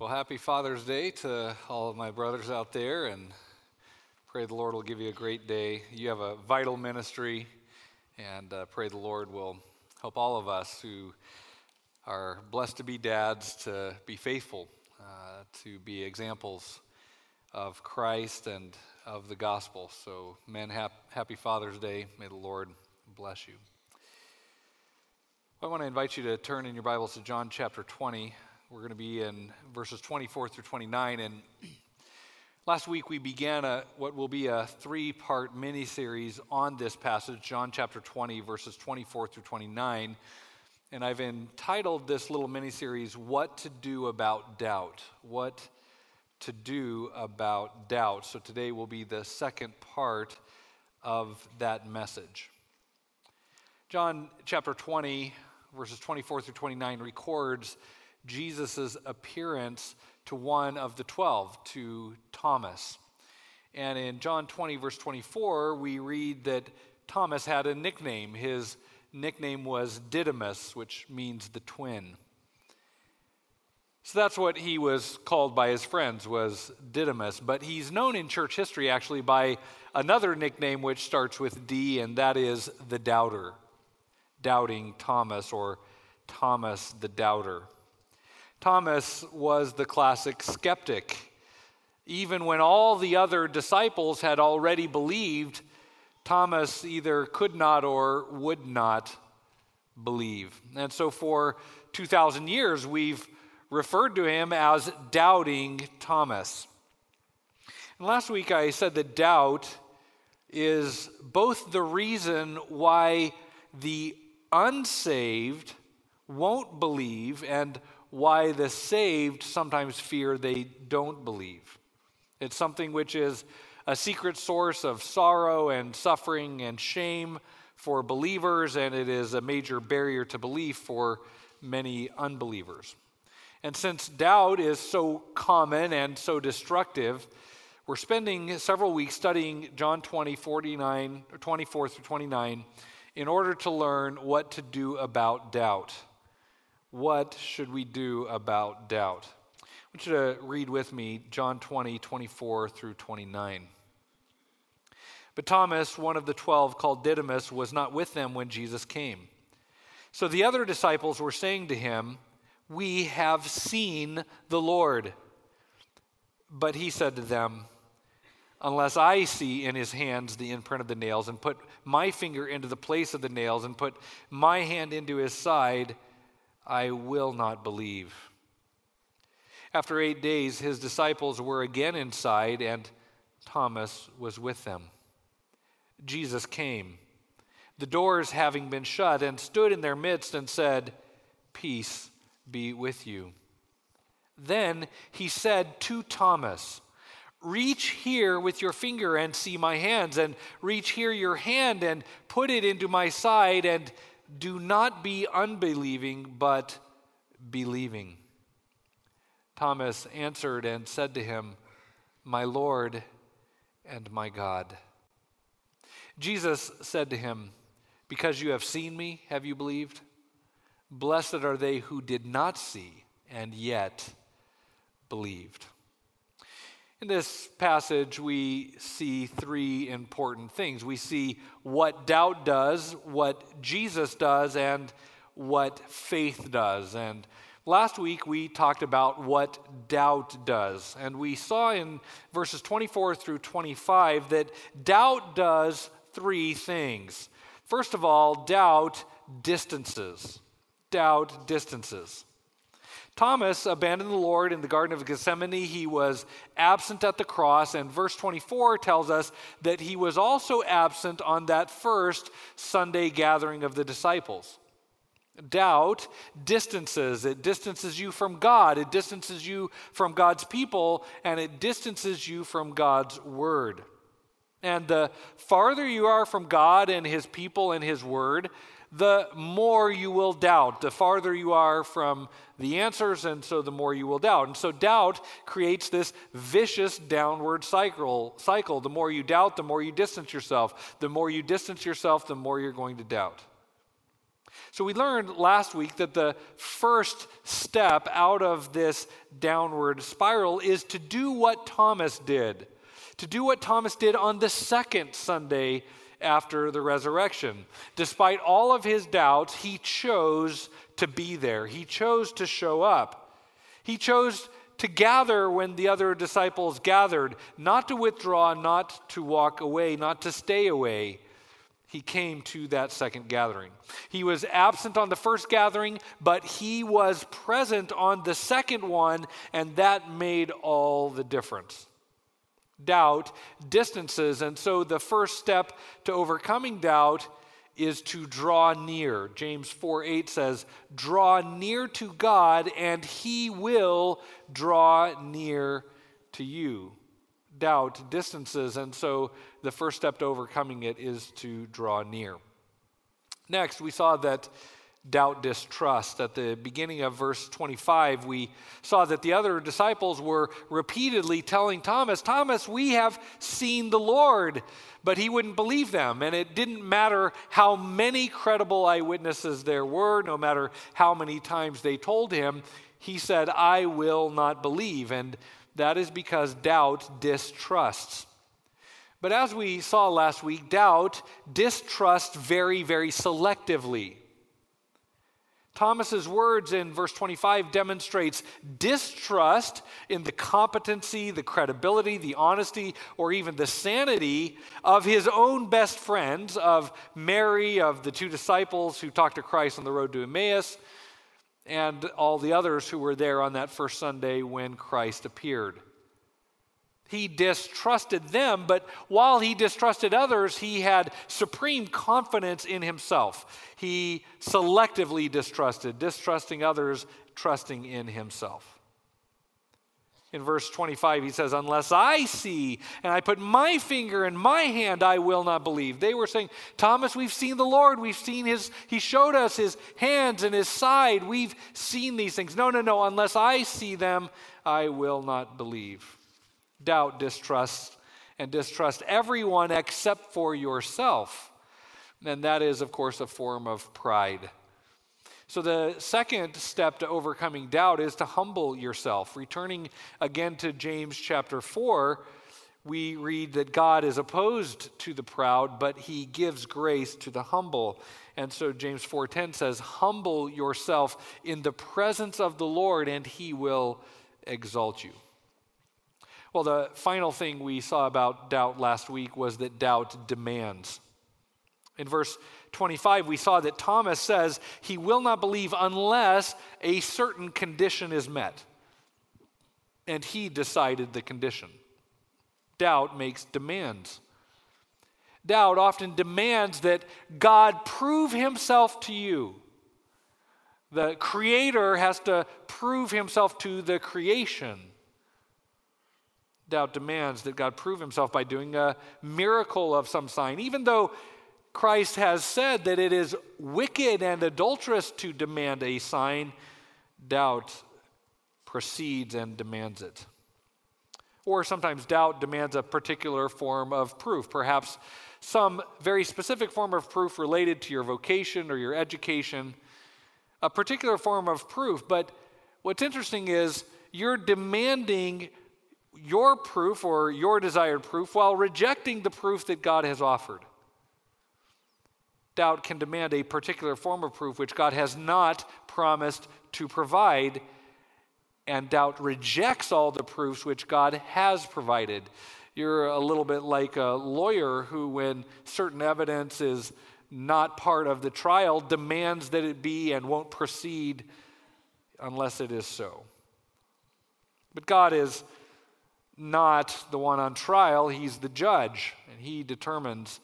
Well, happy Father's Day to all of my brothers out there, and pray the Lord will give you a great day. You have a vital ministry, and uh, pray the Lord will help all of us who are blessed to be dads to be faithful, uh, to be examples of Christ and of the gospel. So, men, hap- happy Father's Day. May the Lord bless you. I want to invite you to turn in your Bibles to John chapter 20. We're going to be in verses 24 through 29. And last week we began a, what will be a three part mini series on this passage, John chapter 20, verses 24 through 29. And I've entitled this little mini series, What to Do About Doubt. What to Do About Doubt. So today will be the second part of that message. John chapter 20, verses 24 through 29 records Jesus' appearance to one of the twelve, to Thomas. And in John 20, verse 24, we read that Thomas had a nickname. His nickname was Didymus, which means the twin. So that's what he was called by his friends was Didymus, but he's known in church history actually by another nickname which starts with D and that is the doubter. Doubting Thomas or Thomas the doubter. Thomas was the classic skeptic. Even when all the other disciples had already believed, Thomas either could not or would not believe. And so for 2,000 years, we've referred to him as doubting Thomas. And last week I said that doubt is both the reason why the unsaved won't believe and why the saved sometimes fear they don't believe. It's something which is a secret source of sorrow and suffering and shame for believers, and it is a major barrier to belief for many unbelievers. And since doubt is so common and so destructive, we're spending several weeks studying John 20, 49, 24 through 29 in order to learn what to do about doubt. What should we do about doubt? I want you to read with me John 20, 24 through 29. But Thomas, one of the twelve called Didymus, was not with them when Jesus came. So the other disciples were saying to him, We have seen the Lord. But he said to them, Unless I see in his hands the imprint of the nails, and put my finger into the place of the nails, and put my hand into his side, I will not believe. After eight days, his disciples were again inside, and Thomas was with them. Jesus came, the doors having been shut, and stood in their midst and said, Peace be with you. Then he said to Thomas, Reach here with your finger and see my hands, and reach here your hand and put it into my side, and do not be unbelieving, but believing. Thomas answered and said to him, My Lord and my God. Jesus said to him, Because you have seen me, have you believed? Blessed are they who did not see and yet believed. In this passage, we see three important things. We see what doubt does, what Jesus does, and what faith does. And last week, we talked about what doubt does. And we saw in verses 24 through 25 that doubt does three things. First of all, doubt distances. Doubt distances. Thomas abandoned the Lord in the Garden of Gethsemane. He was absent at the cross, and verse 24 tells us that he was also absent on that first Sunday gathering of the disciples. Doubt distances. It distances you from God, it distances you from God's people, and it distances you from God's word. And the farther you are from God and his people and his word, the more you will doubt. The farther you are from the answers, and so the more you will doubt. And so doubt creates this vicious downward cycle. Cycle. The more you doubt, the more you distance yourself. The more you distance yourself, the more you're going to doubt. So, we learned last week that the first step out of this downward spiral is to do what Thomas did, to do what Thomas did on the second Sunday after the resurrection. Despite all of his doubts, he chose to be there, he chose to show up. He chose to gather when the other disciples gathered, not to withdraw, not to walk away, not to stay away he came to that second gathering. He was absent on the first gathering, but he was present on the second one, and that made all the difference. Doubt distances, and so the first step to overcoming doubt is to draw near. James 4 8 says, Draw near to God, and he will draw near to you doubt distances, and so the first step to overcoming it is to draw near. Next, we saw that doubt distrust. At the beginning of verse 25, we saw that the other disciples were repeatedly telling Thomas, Thomas, we have seen the Lord. But he wouldn't believe them. And it didn't matter how many credible eyewitnesses there were, no matter how many times they told him, he said, I will not believe. And that is because doubt distrusts. But as we saw last week, doubt distrusts very, very selectively. Thomas's words in verse 25 demonstrates distrust in the competency, the credibility, the honesty, or even the sanity of his own best friends, of Mary, of the two disciples who talked to Christ on the road to Emmaus, and all the others who were there on that first Sunday when Christ appeared. He distrusted them, but while he distrusted others, he had supreme confidence in himself. He selectively distrusted, distrusting others, trusting in himself. In verse 25, he says, Unless I see and I put my finger in my hand, I will not believe. They were saying, Thomas, we've seen the Lord. We've seen his, he showed us his hands and his side. We've seen these things. No, no, no. Unless I see them, I will not believe. Doubt, distrust, and distrust everyone except for yourself. And that is, of course, a form of pride. So, the second step to overcoming doubt is to humble yourself. Returning again to James chapter 4, we read that God is opposed to the proud, but he gives grace to the humble. And so James 4:10 says, "Humble yourself in the presence of the Lord, and he will exalt you." Well, the final thing we saw about doubt last week was that doubt demands. In verse 25, we saw that Thomas says he will not believe unless a certain condition is met. And he decided the condition. Doubt makes demands. Doubt often demands that God prove himself to you. The creator has to prove himself to the creation. Doubt demands that God prove himself by doing a miracle of some sign, even though Christ has said that it is wicked and adulterous to demand a sign, doubt proceeds and demands it. Or sometimes doubt demands a particular form of proof, perhaps some very specific form of proof related to your vocation or your education, a particular form of proof. But what's interesting is you're demanding your proof or your desired proof while rejecting the proof that God has offered doubt can demand a particular form of proof which God has not promised to provide, and doubt rejects all the proofs which God has provided. You're a little bit like a lawyer who, when certain evidence is not part of the trial, demands that it be and won't proceed unless it is so. But God is not the one on trial, He's the judge, and He determines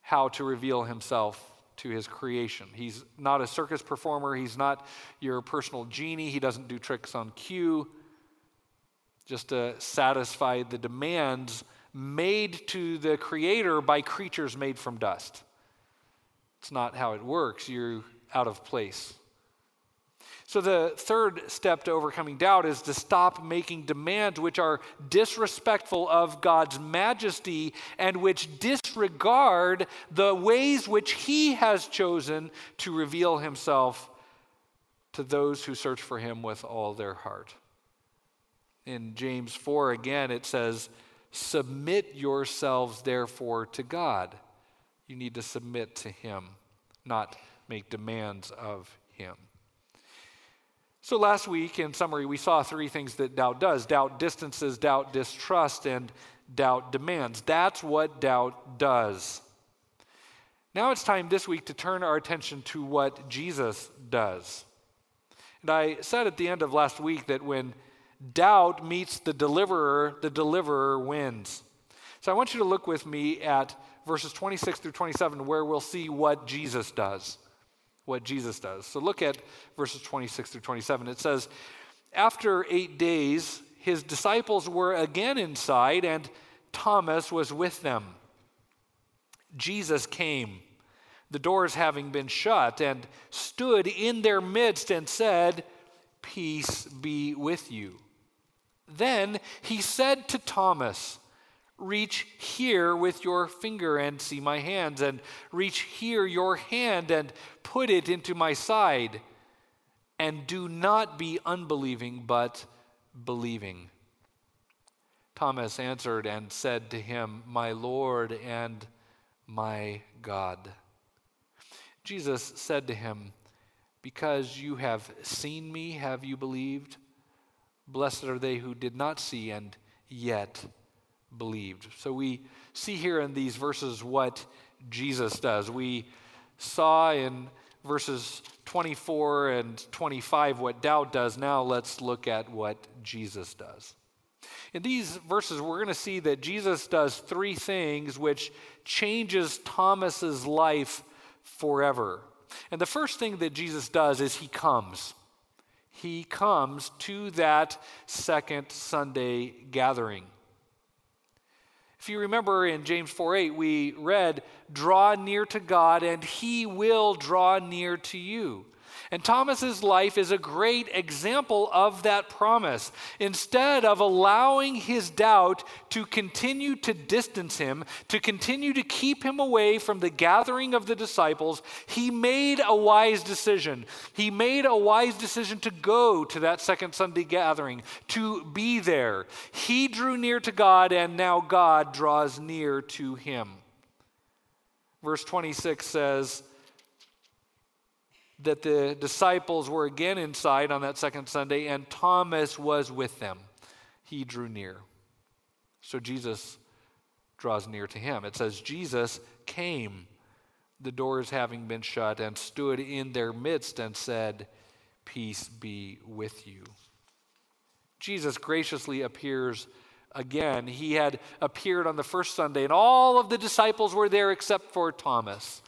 how to reveal himself to his creation. He's not a circus performer, he's not your personal genie, he doesn't do tricks on cue just to satisfy the demands made to the creator by creatures made from dust. It's not how it works. You're out of place. So, the third step to overcoming doubt is to stop making demands which are disrespectful of God's majesty and which disregard the ways which He has chosen to reveal Himself to those who search for Him with all their heart. In James 4, again, it says, Submit yourselves, therefore, to God. You need to submit to Him, not make demands of Him. So, last week, in summary, we saw three things that doubt does doubt distances, doubt distrust, and doubt demands. That's what doubt does. Now it's time this week to turn our attention to what Jesus does. And I said at the end of last week that when doubt meets the deliverer, the deliverer wins. So I want you to look with me at verses 26 through 27, where we'll see what Jesus does what Jesus does. So look at verses 26 through 27. It says, After eight days, his disciples were again inside, and Thomas was with them. Jesus came, the doors having been shut, and stood in their midst and said, Peace be with you. Then he said to Thomas, Reach here with your finger and see my hands, and reach here your hand and put it into my side. And do not be unbelieving, but believing. Thomas answered and said to him, My Lord and my God. Jesus said to him, Because you have seen me, have you believed? Blessed are they who did not see and yet believed. So we see here in these verses what Jesus does. We saw in verses 24 and 25 what doubt does. Now let's look at what Jesus does. In these verses, we're going to see that Jesus does three things which changes Thomas's life forever. And the first thing that Jesus does is he comes. He comes to that second Sunday gathering. If you remember in James 4 8, we read, Draw near to God, and he will draw near to you. And Thomas's life is a great example of that promise. Instead of allowing his doubt to continue to distance him, to continue to keep him away from the gathering of the disciples, he made a wise decision. He made a wise decision to go to that second Sunday gathering, to be there. He drew near to God, and now God draws near to him. Verse 26 says, that the disciples were again inside on that second Sunday, and Thomas was with them. He drew near. So Jesus draws near to him. It says, Jesus came, the doors having been shut, and stood in their midst and said, Peace be with you. Jesus graciously appears again. He had appeared on the first Sunday, and all of the disciples were there except for Thomas.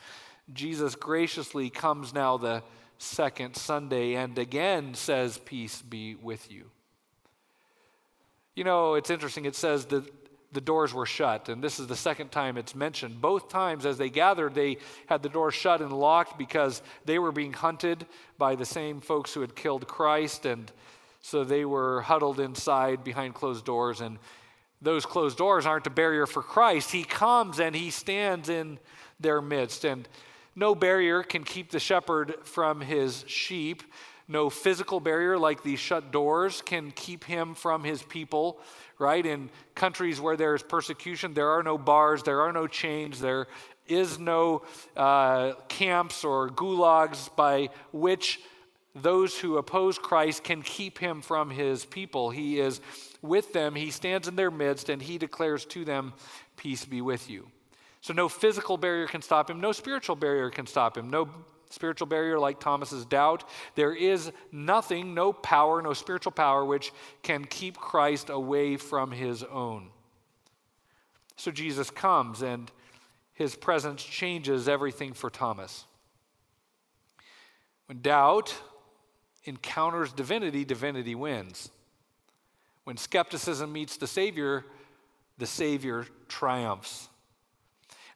Jesus graciously comes now the second Sunday and again says, Peace be with you. You know, it's interesting. It says that the doors were shut, and this is the second time it's mentioned. Both times as they gathered, they had the doors shut and locked because they were being hunted by the same folks who had killed Christ, and so they were huddled inside behind closed doors. And those closed doors aren't a barrier for Christ. He comes and he stands in their midst. And no barrier can keep the shepherd from his sheep. No physical barrier like these shut doors can keep him from his people, right? In countries where there is persecution, there are no bars, there are no chains, there is no uh, camps or gulags by which those who oppose Christ can keep him from his people. He is with them, he stands in their midst, and he declares to them, Peace be with you. So no physical barrier can stop him, no spiritual barrier can stop him, no spiritual barrier like Thomas's doubt. There is nothing, no power, no spiritual power which can keep Christ away from his own. So Jesus comes and his presence changes everything for Thomas. When doubt encounters divinity, divinity wins. When skepticism meets the Savior, the Savior triumphs.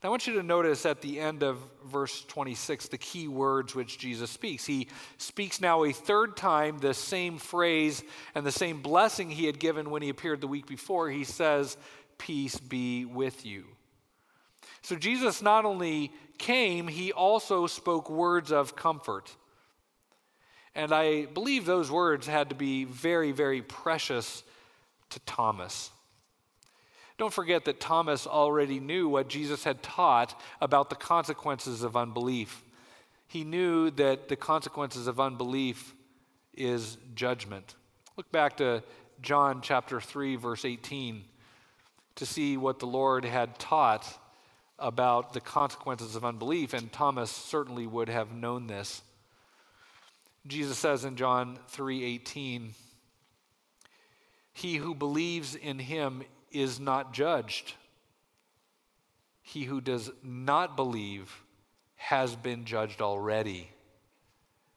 I want you to notice at the end of verse 26 the key words which Jesus speaks. He speaks now a third time the same phrase and the same blessing he had given when he appeared the week before. He says, Peace be with you. So Jesus not only came, he also spoke words of comfort. And I believe those words had to be very, very precious to Thomas. Don't forget that Thomas already knew what Jesus had taught about the consequences of unbelief. He knew that the consequences of unbelief is judgment. Look back to John chapter 3, verse 18, to see what the Lord had taught about the consequences of unbelief, and Thomas certainly would have known this. Jesus says in John 3:18, "He who believes in him is not judged. He who does not believe has been judged already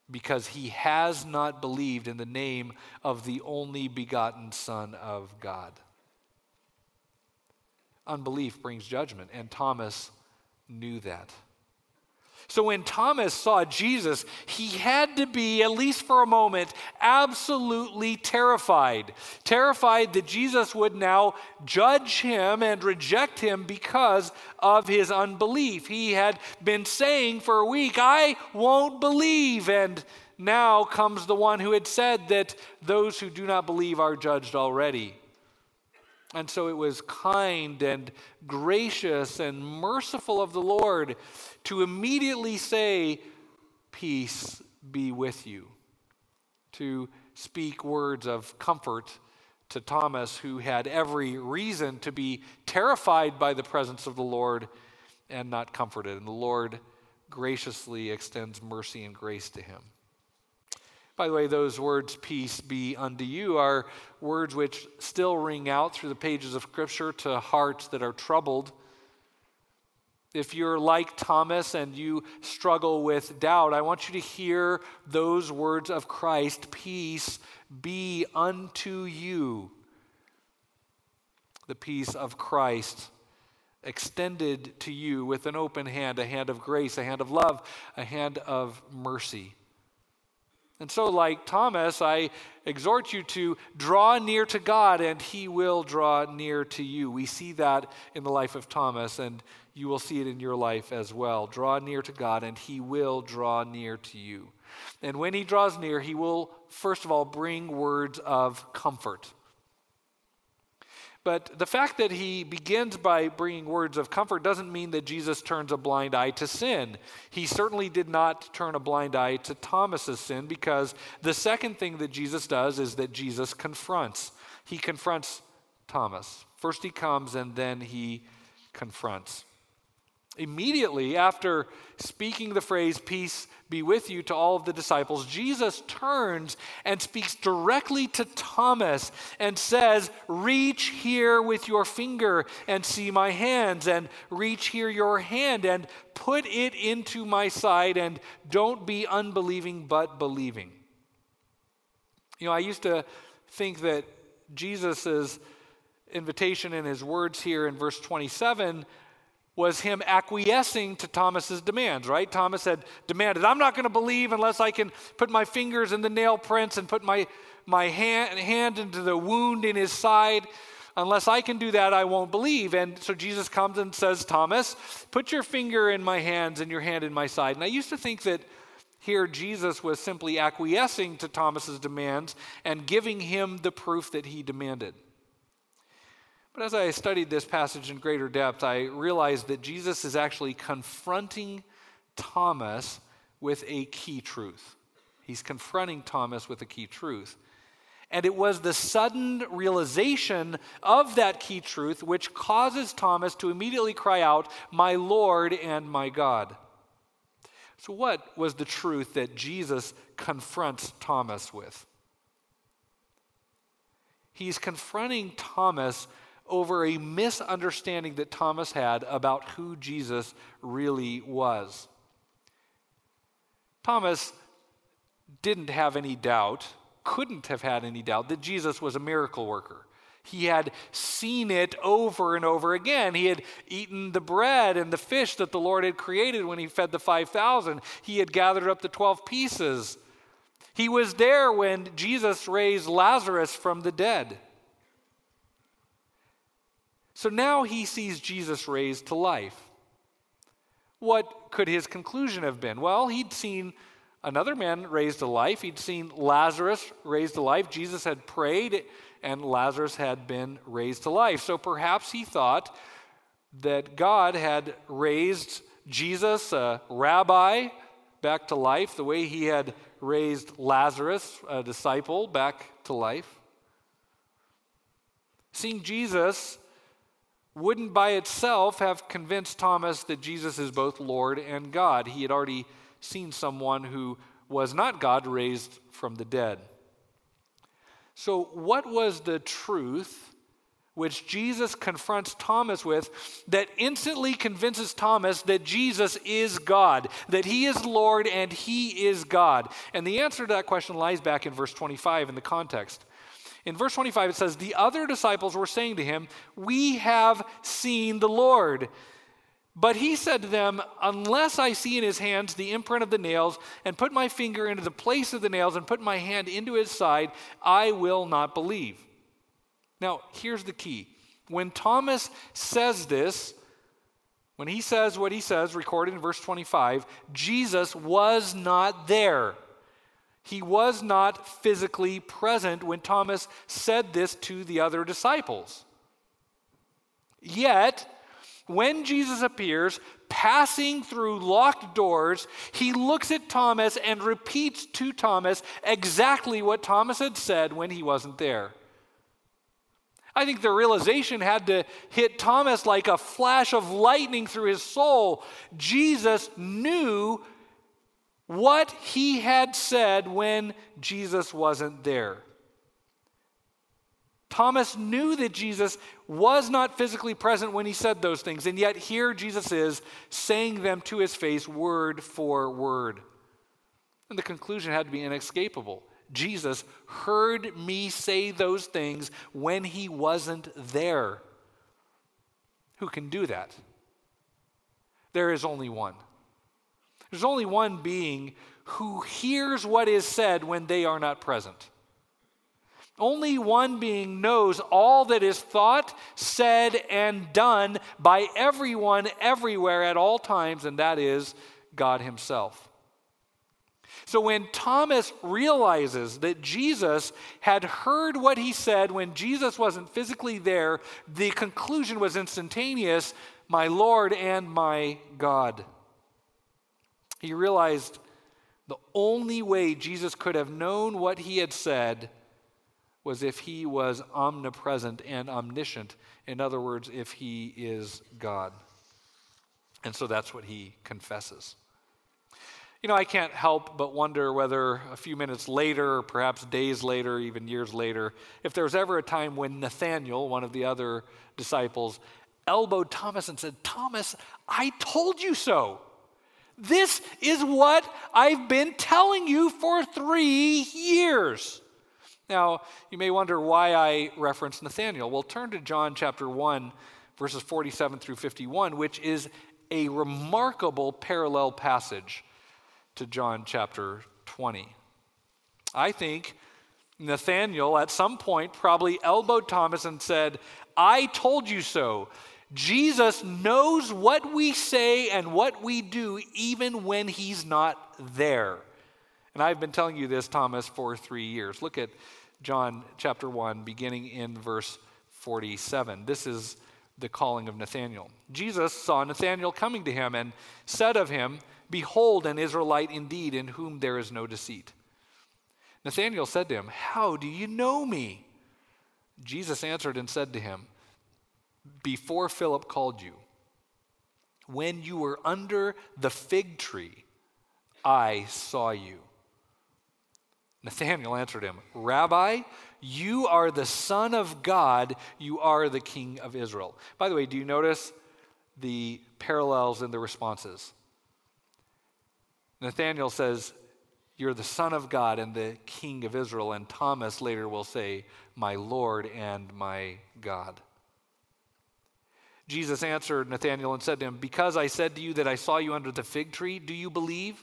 because he has not believed in the name of the only begotten Son of God. Unbelief brings judgment, and Thomas knew that. So when Thomas saw Jesus, he had to be, at least for a moment, absolutely terrified. Terrified that Jesus would now judge him and reject him because of his unbelief. He had been saying for a week, I won't believe. And now comes the one who had said that those who do not believe are judged already. And so it was kind and gracious and merciful of the Lord to immediately say, Peace be with you, to speak words of comfort to Thomas, who had every reason to be terrified by the presence of the Lord and not comforted. And the Lord graciously extends mercy and grace to him. By the way, those words, peace be unto you, are words which still ring out through the pages of Scripture to hearts that are troubled if you're like Thomas and you struggle with doubt, I want you to hear those words of Christ Peace be unto you. The peace of Christ extended to you with an open hand, a hand of grace, a hand of love, a hand of mercy. And so, like Thomas, I exhort you to draw near to God and he will draw near to you. We see that in the life of Thomas, and you will see it in your life as well. Draw near to God and he will draw near to you. And when he draws near, he will, first of all, bring words of comfort. But the fact that he begins by bringing words of comfort doesn't mean that Jesus turns a blind eye to sin. He certainly did not turn a blind eye to Thomas's sin because the second thing that Jesus does is that Jesus confronts. He confronts Thomas. First he comes and then he confronts. Immediately after speaking the phrase, Peace be with you, to all of the disciples, Jesus turns and speaks directly to Thomas and says, Reach here with your finger and see my hands, and reach here your hand and put it into my side, and don't be unbelieving but believing. You know, I used to think that Jesus' invitation in his words here in verse 27 was him acquiescing to Thomas's demands, right? Thomas had demanded, I'm not going to believe unless I can put my fingers in the nail prints and put my, my hand, hand into the wound in his side. Unless I can do that, I won't believe. And so Jesus comes and says, Thomas, put your finger in my hands and your hand in my side. And I used to think that here Jesus was simply acquiescing to Thomas's demands and giving him the proof that he demanded. But as I studied this passage in greater depth, I realized that Jesus is actually confronting Thomas with a key truth. He's confronting Thomas with a key truth. And it was the sudden realization of that key truth which causes Thomas to immediately cry out, My Lord and my God. So, what was the truth that Jesus confronts Thomas with? He's confronting Thomas over a misunderstanding that Thomas had about who Jesus really was. Thomas didn't have any doubt, couldn't have had any doubt, that Jesus was a miracle worker. He had seen it over and over again. He had eaten the bread and the fish that the Lord had created when he fed the 5,000. He had gathered up the 12 pieces. He was there when Jesus raised Lazarus from the dead. So now he sees Jesus raised to life. What could his conclusion have been? Well, he'd seen another man raised to life. He'd seen Lazarus raised to life. Jesus had prayed, and Lazarus had been raised to life. So perhaps he thought that God had raised Jesus, a rabbi, back to life the way he had raised Lazarus, a disciple, back to life. Seeing Jesus wouldn't by itself have convinced Thomas that Jesus is both Lord and God. He had already seen someone who was not God raised from the dead. So, what was the truth which Jesus confronts Thomas with that instantly convinces Thomas that Jesus is God, that he is Lord and he is God? And the answer to that question lies back in verse 25 in the context. In verse 25, it says, The other disciples were saying to him, We have seen the Lord. But he said to them, Unless I see in his hands the imprint of the nails, and put my finger into the place of the nails, and put my hand into his side, I will not believe. Now, here's the key. When Thomas says this, when he says what he says, recorded in verse 25, Jesus was not there. He was not physically present when Thomas said this to the other disciples. Yet, when Jesus appears, passing through locked doors, he looks at Thomas and repeats to Thomas exactly what Thomas had said when he wasn't there. I think the realization had to hit Thomas like a flash of lightning through his soul. Jesus knew what he had said when Jesus wasn't there. Thomas knew that Jesus was not physically present when he said those things, and yet here Jesus is saying them to his face, word for word. And the conclusion had to be inescapable. Jesus heard me say those things when he wasn't there. Who can do that? There is only one. There's only one being who hears what is said when they are not present. Only one being knows all that is thought, said, and done by everyone, everywhere, at all times, and that is God Himself. So when Thomas realizes that Jesus had heard what he said when Jesus wasn't physically there, the conclusion was instantaneous my Lord and my God. He realized the only way Jesus could have known what he had said was if he was omnipresent and omniscient. In other words, if he is God. And so that's what he confesses. You know, I can't help but wonder whether a few minutes later, perhaps days later, even years later, if there was ever a time when Nathaniel, one of the other disciples, elbowed Thomas and said, Thomas, I told you so. This is what I've been telling you for three years. Now, you may wonder why I reference Nathaniel. Well, turn to John chapter 1, verses 47 through 51, which is a remarkable parallel passage to John chapter 20. I think Nathaniel at some point probably elbowed Thomas and said, I told you so. Jesus knows what we say and what we do even when he's not there. And I've been telling you this, Thomas, for three years. Look at John chapter 1, beginning in verse 47. This is the calling of Nathanael. Jesus saw Nathanael coming to him and said of him, Behold, an Israelite indeed, in whom there is no deceit. Nathanael said to him, How do you know me? Jesus answered and said to him, before Philip called you, when you were under the fig tree, I saw you. Nathanael answered him, Rabbi, you are the Son of God, you are the King of Israel. By the way, do you notice the parallels in the responses? Nathanael says, You're the Son of God and the King of Israel. And Thomas later will say, My Lord and my God. Jesus answered Nathanael and said to him, Because I said to you that I saw you under the fig tree, do you believe?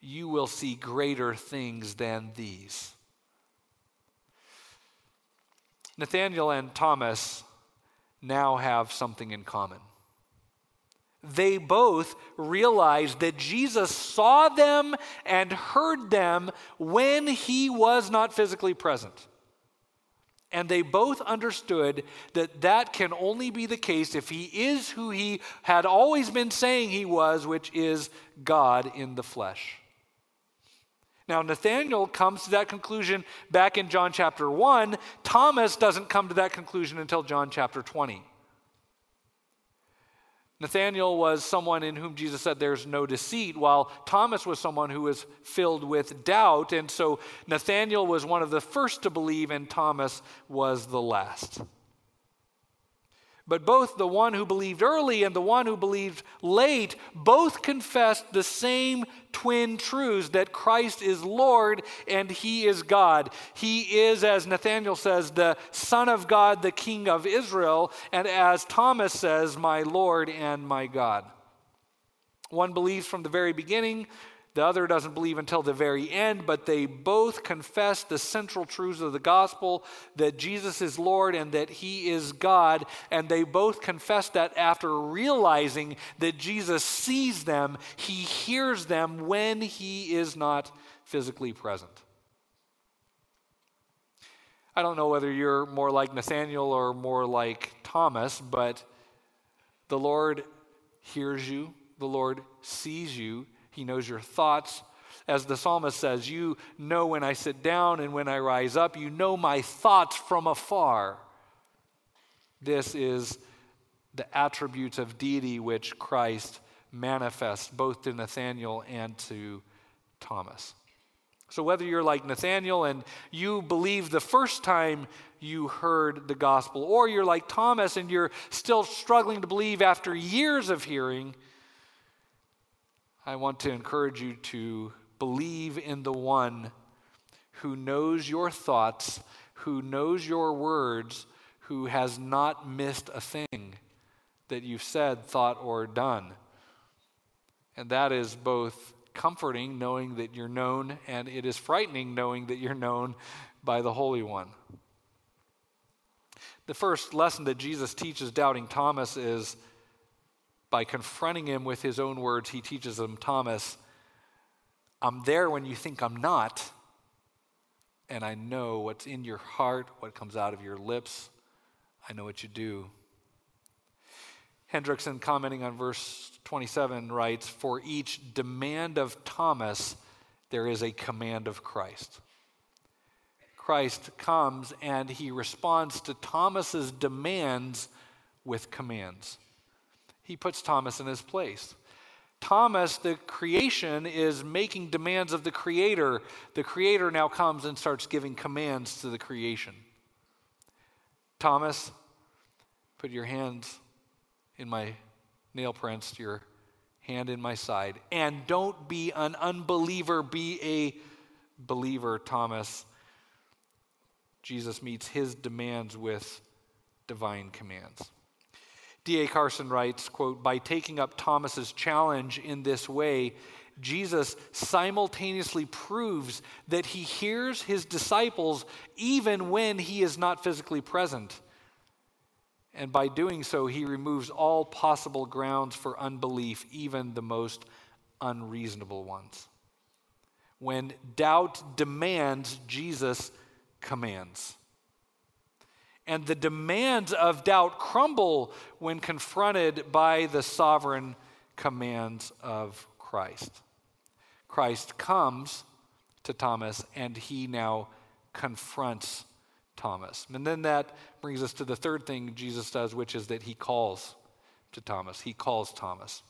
You will see greater things than these. Nathanael and Thomas now have something in common. They both realized that Jesus saw them and heard them when he was not physically present. And they both understood that that can only be the case if he is who he had always been saying he was, which is God in the flesh. Now, Nathanael comes to that conclusion back in John chapter 1. Thomas doesn't come to that conclusion until John chapter 20. Nathanael was someone in whom Jesus said there's no deceit, while Thomas was someone who was filled with doubt. And so Nathanael was one of the first to believe, and Thomas was the last. But both the one who believed early and the one who believed late both confessed the same twin truths that Christ is Lord and he is God. He is, as Nathanael says, the Son of God, the King of Israel, and as Thomas says, my Lord and my God. One believes from the very beginning, the other doesn't believe until the very end, but they both confess the central truths of the gospel that Jesus is Lord and that He is God. And they both confess that after realizing that Jesus sees them, He hears them when He is not physically present. I don't know whether you're more like Nathaniel or more like Thomas, but the Lord hears you, the Lord sees you he knows your thoughts. As the psalmist says, You know when I sit down and when I rise up. You know my thoughts from afar. This is the attributes of deity which Christ manifests both to Nathanael and to Thomas. So, whether you're like Nathanael and you believe the first time you heard the gospel, or you're like Thomas and you're still struggling to believe after years of hearing, I want to encourage you to believe in the one who knows your thoughts, who knows your words, who has not missed a thing that you've said, thought, or done. And that is both comforting, knowing that you're known, and it is frightening, knowing that you're known by the Holy One. The first lesson that Jesus teaches doubting Thomas is by confronting him with his own words, he teaches him, Thomas, I'm there when you think I'm not, and I know what's in your heart, what comes out of your lips. I know what you do. Hendriksen, commenting on verse 27, writes For each demand of Thomas, there is a command of Christ. Christ comes and he responds to Thomas's demands with commands he puts Thomas in his place. Thomas, the creation, is making demands of the Creator. The Creator now comes and starts giving commands to the creation. Thomas, put your hands in my nail prints, your hand in my side. And don't be an unbeliever, be a believer, Thomas. Jesus meets his demands with divine commands. D.A. Carson writes, quote, by taking up Thomas's challenge in this way, Jesus simultaneously proves that he hears his disciples even when he is not physically present. And by doing so, he removes all possible grounds for unbelief, even the most unreasonable ones. When doubt demands, Jesus commands and the demands of doubt crumble when confronted by the sovereign commands of Christ. Christ comes to Thomas and he now confronts Thomas. And then that brings us to the third thing Jesus does, which is that he calls to Thomas. He calls Thomas.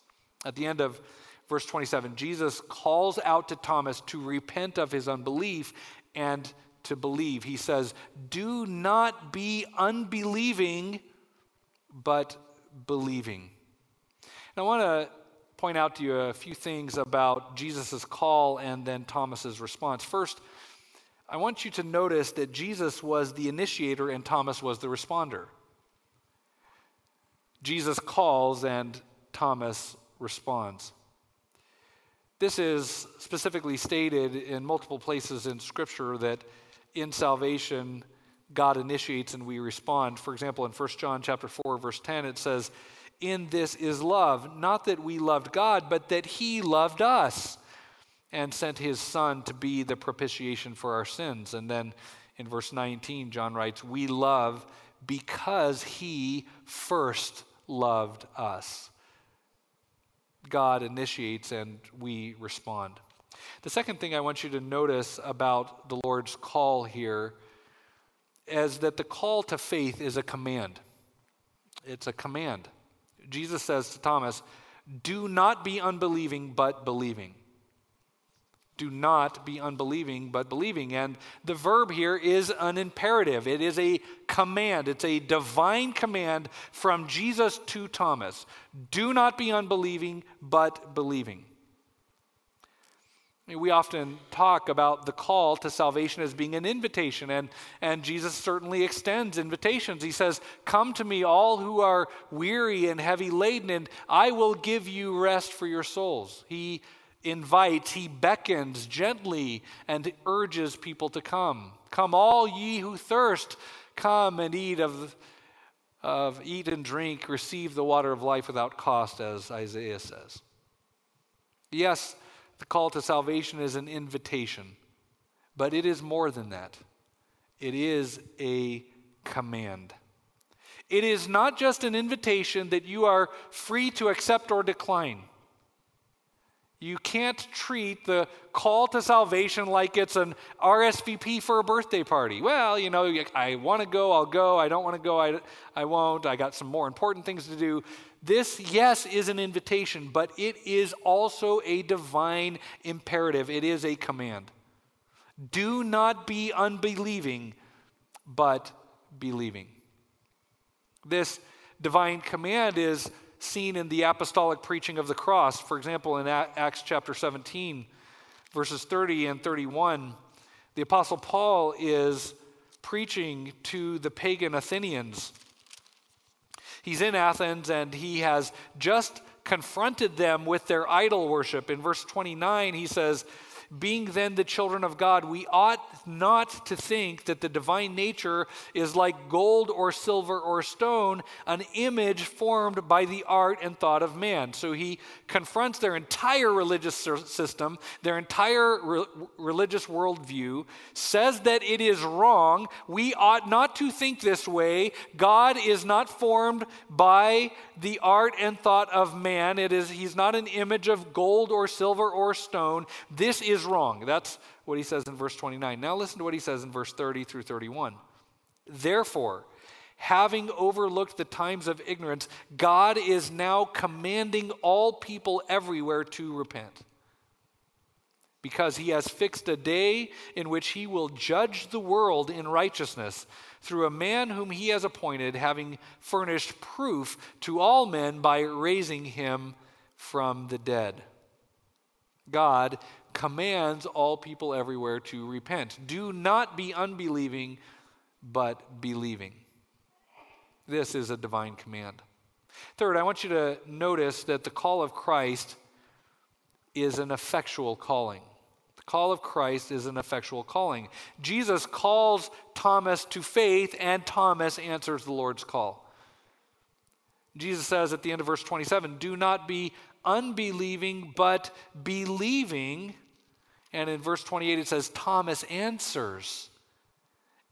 At the end of verse 27, Jesus calls out to Thomas to repent of his unbelief and to believe. He says, Do not be unbelieving, but believing. And I want to point out to you a few things about Jesus' call and then Thomas's response. First, I want you to notice that Jesus was the initiator and Thomas was the responder. Jesus calls and Thomas responds. This is specifically stated in multiple places in Scripture that in salvation, God initiates and we respond. For example, in 1 John chapter 4, verse 10, it says, In this is love, not that we loved God, but that He loved us and sent His Son to be the propitiation for our sins. And then in verse 19, John writes, We love because He first loved us. God initiates and we respond. The second thing I want you to notice about the Lord's call here is that the call to faith is a command. It's a command. Jesus says to Thomas, Do not be unbelieving, but believing. Do not be unbelieving, but believing. And the verb here is an imperative, it is a command. It's a divine command from Jesus to Thomas. Do not be unbelieving, but believing. We often talk about the call to salvation as being an invitation, and, and Jesus certainly extends invitations. He says, Come to me, all who are weary and heavy laden, and I will give you rest for your souls. He invites, he beckons gently and urges people to come. Come, all ye who thirst, come and eat of, of eat and drink, receive the water of life without cost, as Isaiah says. Yes, the call to salvation is an invitation, but it is more than that. It is a command. It is not just an invitation that you are free to accept or decline. You can't treat the call to salvation like it's an RSVP for a birthday party. Well, you know, I want to go, I'll go. I don't want to go, I, I won't. I got some more important things to do. This, yes, is an invitation, but it is also a divine imperative. It is a command. Do not be unbelieving, but believing. This divine command is seen in the apostolic preaching of the cross. For example, in Acts chapter 17, verses 30 and 31, the Apostle Paul is preaching to the pagan Athenians. He's in Athens and he has just confronted them with their idol worship. In verse 29, he says, being then the children of God, we ought not to think that the divine nature is like gold or silver or stone, an image formed by the art and thought of man. So he confronts their entire religious system, their entire re- religious worldview, says that it is wrong. We ought not to think this way. God is not formed by the art and thought of man. It is, he's not an image of gold or silver or stone. This is wrong. That's what he says in verse 29. Now listen to what he says in verse 30 through 31. Therefore, having overlooked the times of ignorance, God is now commanding all people everywhere to repent. Because he has fixed a day in which he will judge the world in righteousness through a man whom he has appointed, having furnished proof to all men by raising him from the dead. God commands all people everywhere to repent. Do not be unbelieving, but believing. This is a divine command. Third, I want you to notice that the call of Christ is an effectual calling The call of Christ is an effectual calling. Jesus calls Thomas to faith, and Thomas answers the Lord's call. Jesus says at the end of verse 27 Do not be unbelieving, but believing. And in verse 28, it says, Thomas answers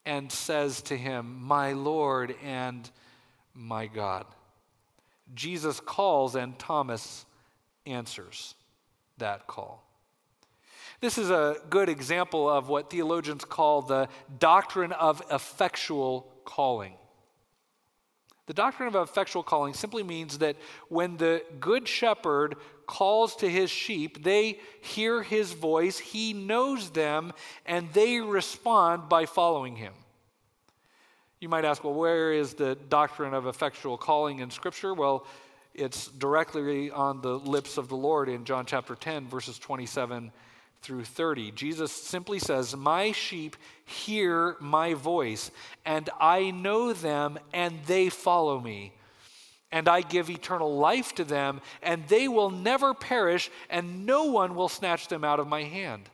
and says to him, My Lord and my God. Jesus calls, and Thomas answers that call. This is a good example of what theologians call the doctrine of effectual calling. The doctrine of effectual calling simply means that when the good shepherd calls to his sheep, they hear his voice, he knows them, and they respond by following him. You might ask, well, where is the doctrine of effectual calling in Scripture? Well, it's directly on the lips of the Lord in John chapter 10, verses 27 through 30. Jesus simply says, My sheep hear my voice, and I know them, and they follow me. And I give eternal life to them, and they will never perish, and no one will snatch them out of my hand.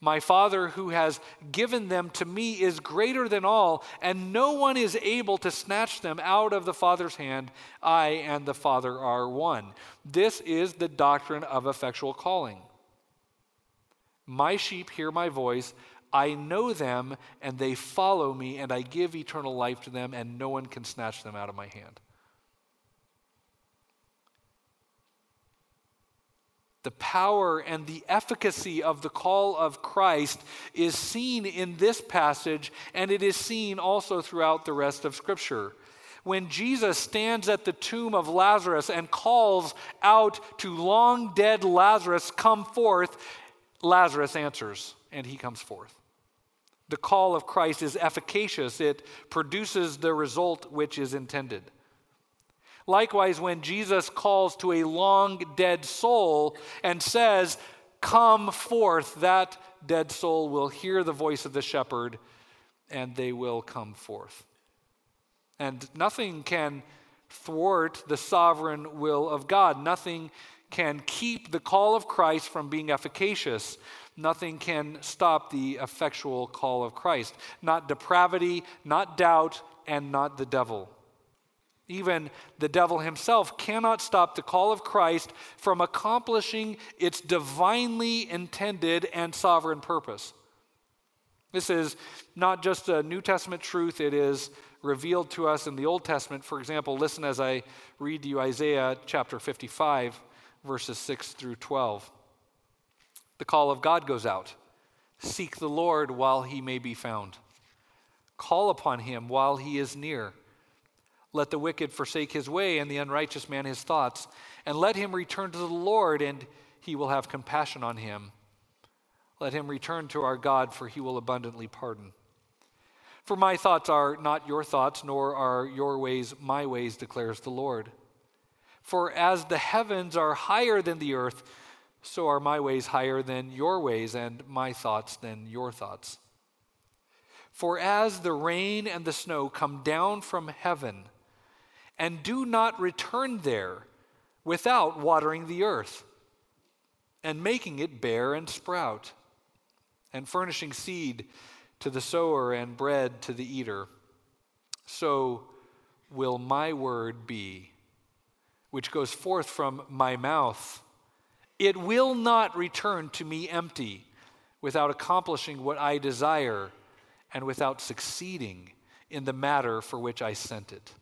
My Father who has given them to me is greater than all, and no one is able to snatch them out of the Father's hand. I and the Father are one. This is the doctrine of effectual calling. My sheep hear my voice. I know them, and they follow me, and I give eternal life to them, and no one can snatch them out of my hand. The power and the efficacy of the call of Christ is seen in this passage, and it is seen also throughout the rest of Scripture when Jesus stands at the tomb of Lazarus and calls out to long dead Lazarus, Come forth, Lazarus answers, and he comes forth. The call of Christ is efficacious, it produces the result which is intended. Likewise, when Jesus calls to a long dead soul and says, Come forth, that dead soul will hear the voice of the shepherd and they will come forth. And nothing can thwart the sovereign will of God. Nothing can keep the call of Christ from being efficacious. Nothing can stop the effectual call of Christ. Not depravity, not doubt, and not the devil. Even the devil himself cannot stop the call of Christ from accomplishing its divinely intended and sovereign purpose. This is not just a New Testament truth, it is revealed to us in the Old Testament. For example, listen as I read to you Isaiah chapter 55, verses 6 through 12. The call of God goes out Seek the Lord while he may be found, call upon him while he is near. Let the wicked forsake his way, and the unrighteous man his thoughts, and let him return to the Lord, and he will have compassion on him. Let him return to our God, for he will abundantly pardon. For my thoughts are not your thoughts, nor are your ways my ways, declares the Lord. For as the heavens are higher than the earth, so are my ways higher than your ways, and my thoughts than your thoughts. For as the rain and the snow come down from heaven, and do not return there without watering the earth and making it bear and sprout, and furnishing seed to the sower and bread to the eater. So will my word be, which goes forth from my mouth. It will not return to me empty, without accomplishing what I desire and without succeeding in the matter for which I sent it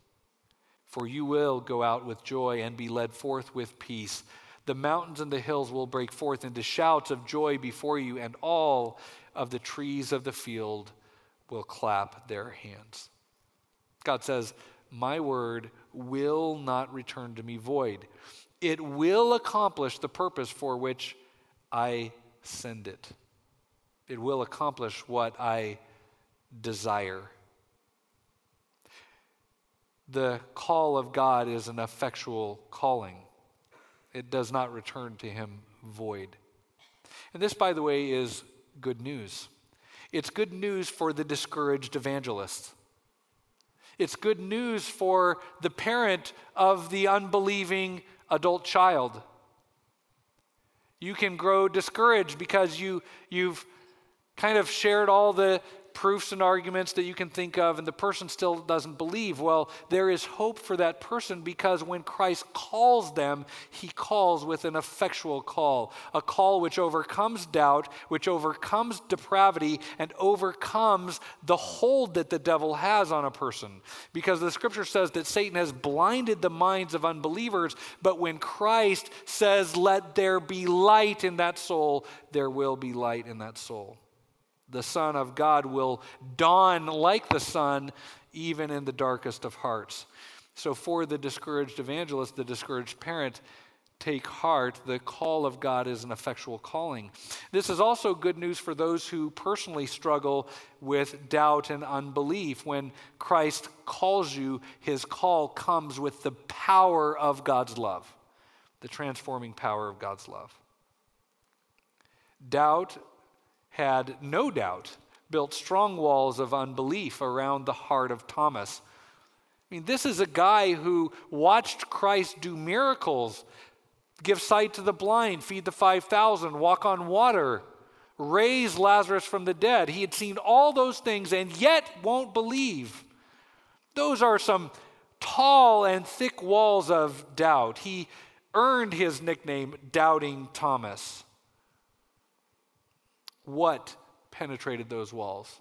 for you will go out with joy and be led forth with peace. The mountains and the hills will break forth into shouts of joy before you, and all of the trees of the field will clap their hands. God says, My word will not return to me void. It will accomplish the purpose for which I send it. It will accomplish what I desire the call of God is an effectual calling, it does not return to him void. And this, by the way, is good news. It's good news for the discouraged evangelist. It's good news for the parent of the unbelieving adult child. You can grow discouraged because you, you've kind of shared all the proofs and arguments that you can think of, and the person still doesn't believe, well, there is hope for that person because when Christ calls them, he calls with an effectual call, a call which overcomes doubt, which overcomes depravity, and overcomes the hold that the devil has on a person. Because the scripture says that Satan has blinded the minds of unbelievers, but when Christ says, Let there be light in that soul, there will be light in that soul the Son of God will dawn like the sun, even in the darkest of hearts. So, for the discouraged evangelist, the discouraged parent, take heart. The call of God is an effectual calling. This is also good news for those who personally struggle with doubt and unbelief. When Christ calls you, his call comes with the power of God's love, the transforming power of God's love. Doubt had no doubt built strong walls of unbelief around the heart of Thomas. I mean, this is a guy who watched Christ do miracles, give sight to the blind, feed the 5,000, walk on water, raise Lazarus from the dead. He had seen all those things and yet won't believe. Those are some tall and thick walls of doubt. He earned his nickname, Doubting Thomas. What penetrated those walls?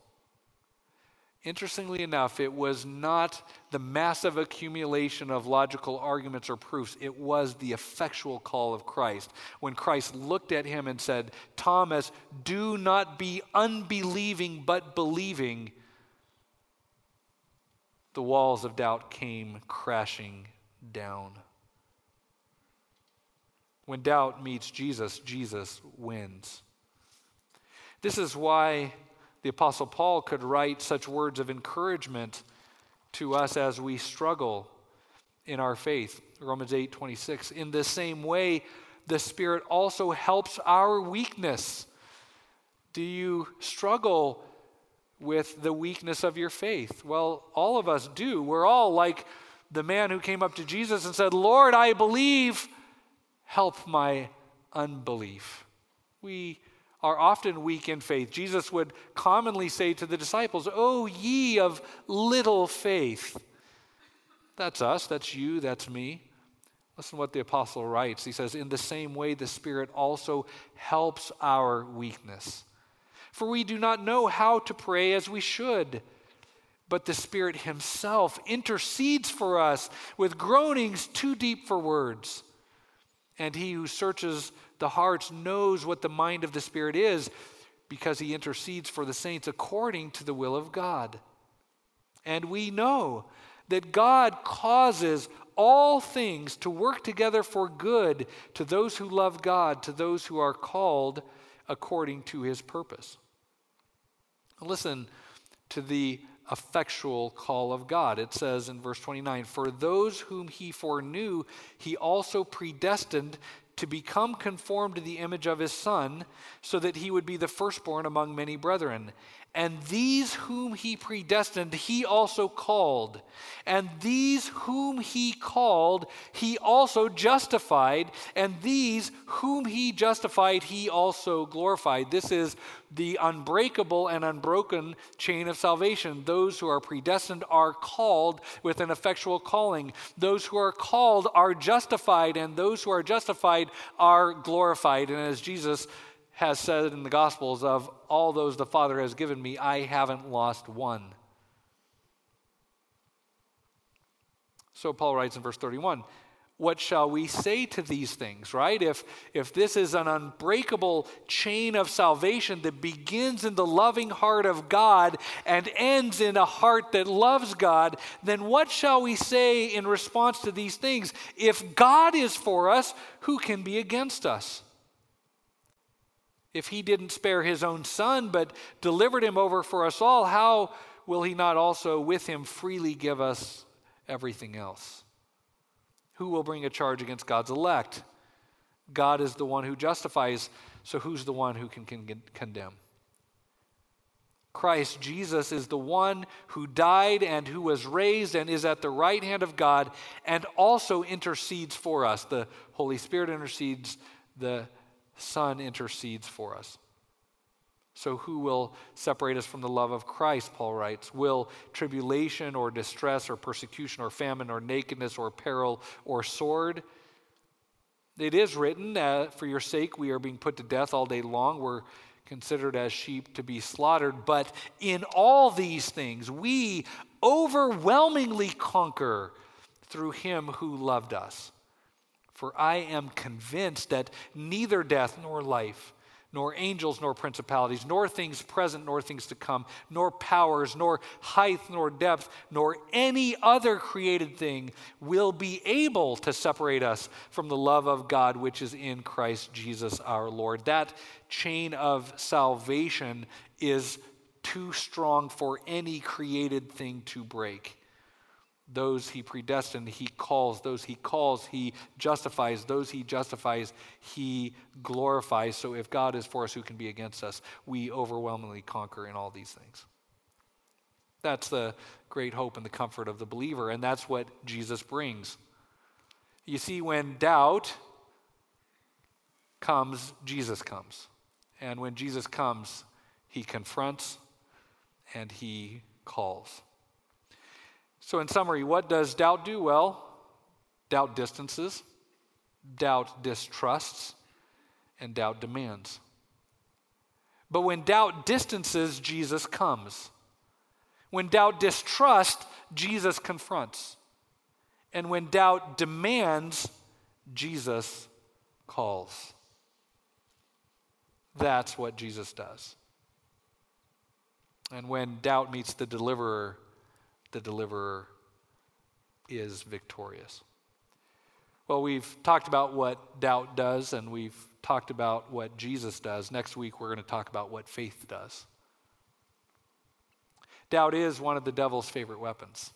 Interestingly enough, it was not the massive accumulation of logical arguments or proofs. It was the effectual call of Christ. When Christ looked at him and said, Thomas, do not be unbelieving, but believing, the walls of doubt came crashing down. When doubt meets Jesus, Jesus wins. This is why the Apostle Paul could write such words of encouragement to us as we struggle in our faith. Romans 8 26. In the same way, the Spirit also helps our weakness. Do you struggle with the weakness of your faith? Well, all of us do. We're all like the man who came up to Jesus and said, Lord, I believe, help my unbelief. We are often weak in faith. Jesus would commonly say to the disciples, Oh, ye of little faith. That's us, that's you, that's me. Listen to what the apostle writes. He says, In the same way, the Spirit also helps our weakness. For we do not know how to pray as we should, but the Spirit Himself intercedes for us with groanings too deep for words. And He who searches the hearts knows what the mind of the Spirit is because he intercedes for the saints according to the will of God. And we know that God causes all things to work together for good to those who love God, to those who are called according to his purpose. Listen to the effectual call of God. It says in verse 29 For those whom he foreknew, he also predestined to become conformed to the image of his Son, so that he would be the firstborn among many brethren. And these whom he predestined, he also called. And these whom he called, he also justified. And these whom he justified, he also glorified. This is the unbreakable and unbroken chain of salvation. Those who are predestined are called with an effectual calling. Those who are called are justified, and those who are justified are glorified. And as Jesus has said in the Gospels, of all those the Father has given me, I haven't lost one. So Paul writes in verse 31 What shall we say to these things, right? If, if this is an unbreakable chain of salvation that begins in the loving heart of God and ends in a heart that loves God, then what shall we say in response to these things? If God is for us, who can be against us? If he didn't spare his own son, but delivered him over for us all, how will he not also with him freely give us everything else? Who will bring a charge against God's elect? God is the one who justifies, so who's the one who can, condemn? Christ Jesus is the one who died and who was raised and is at the right hand of God and also intercedes for us. The Holy Spirit intercedes, the Son intercedes for us. So, who will separate us from the love of Christ? Paul writes. Will tribulation or distress or persecution or famine or nakedness or peril or sword? It is written, uh, For your sake we are being put to death all day long. We're considered as sheep to be slaughtered. But in all these things, we overwhelmingly conquer through him who loved us. For I am convinced that neither death nor life, nor angels, nor principalities, nor things present, nor things to come, nor powers, nor height, nor depth, nor any other created thing will be able to separate us from the love of God which is in Christ Jesus our Lord. That chain of salvation is too strong for any created thing to break. Those he predestined, he calls. Those he calls, he justifies. Those he justifies, he glorifies. So if God is for us, who can be against us? We overwhelmingly conquer in all these things. That's the great hope and the comfort of the believer, and that's what Jesus brings. You see, when doubt comes, Jesus comes. And when Jesus comes, he confronts and he calls. So, in summary, what does doubt do? Well, doubt distances, doubt distrusts, and doubt demands. But when doubt distances, Jesus comes. When doubt distrusts, Jesus confronts. And when doubt demands, Jesus calls. That's what Jesus does. And when doubt meets the deliverer, the deliverer is victorious. Well, we've talked about what doubt does, and we've talked about what Jesus does. Next week, we're going to talk about what faith does. Doubt is one of the devil's favorite weapons.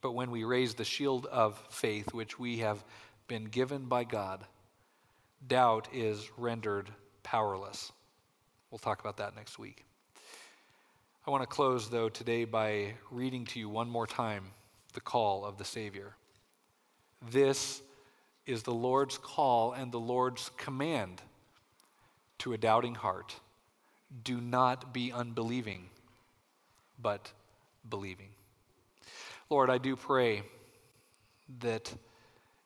But when we raise the shield of faith, which we have been given by God, doubt is rendered powerless. We'll talk about that next week. I want to close, though, today by reading to you one more time the call of the Savior. This is the Lord's call and the Lord's command to a doubting heart. Do not be unbelieving, but believing. Lord, I do pray that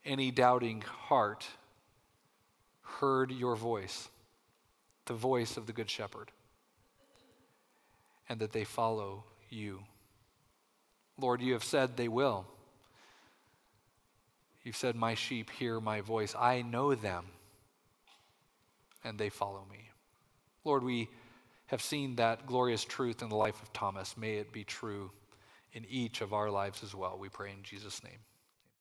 any doubting heart heard your voice, the voice of the Good Shepherd and that they follow you. Lord, you have said they will. You've said, My sheep hear my voice. I know them, and they follow me. Lord, we have seen that glorious truth in the life of Thomas. May it be true in each of our lives as well. We pray in Jesus' name.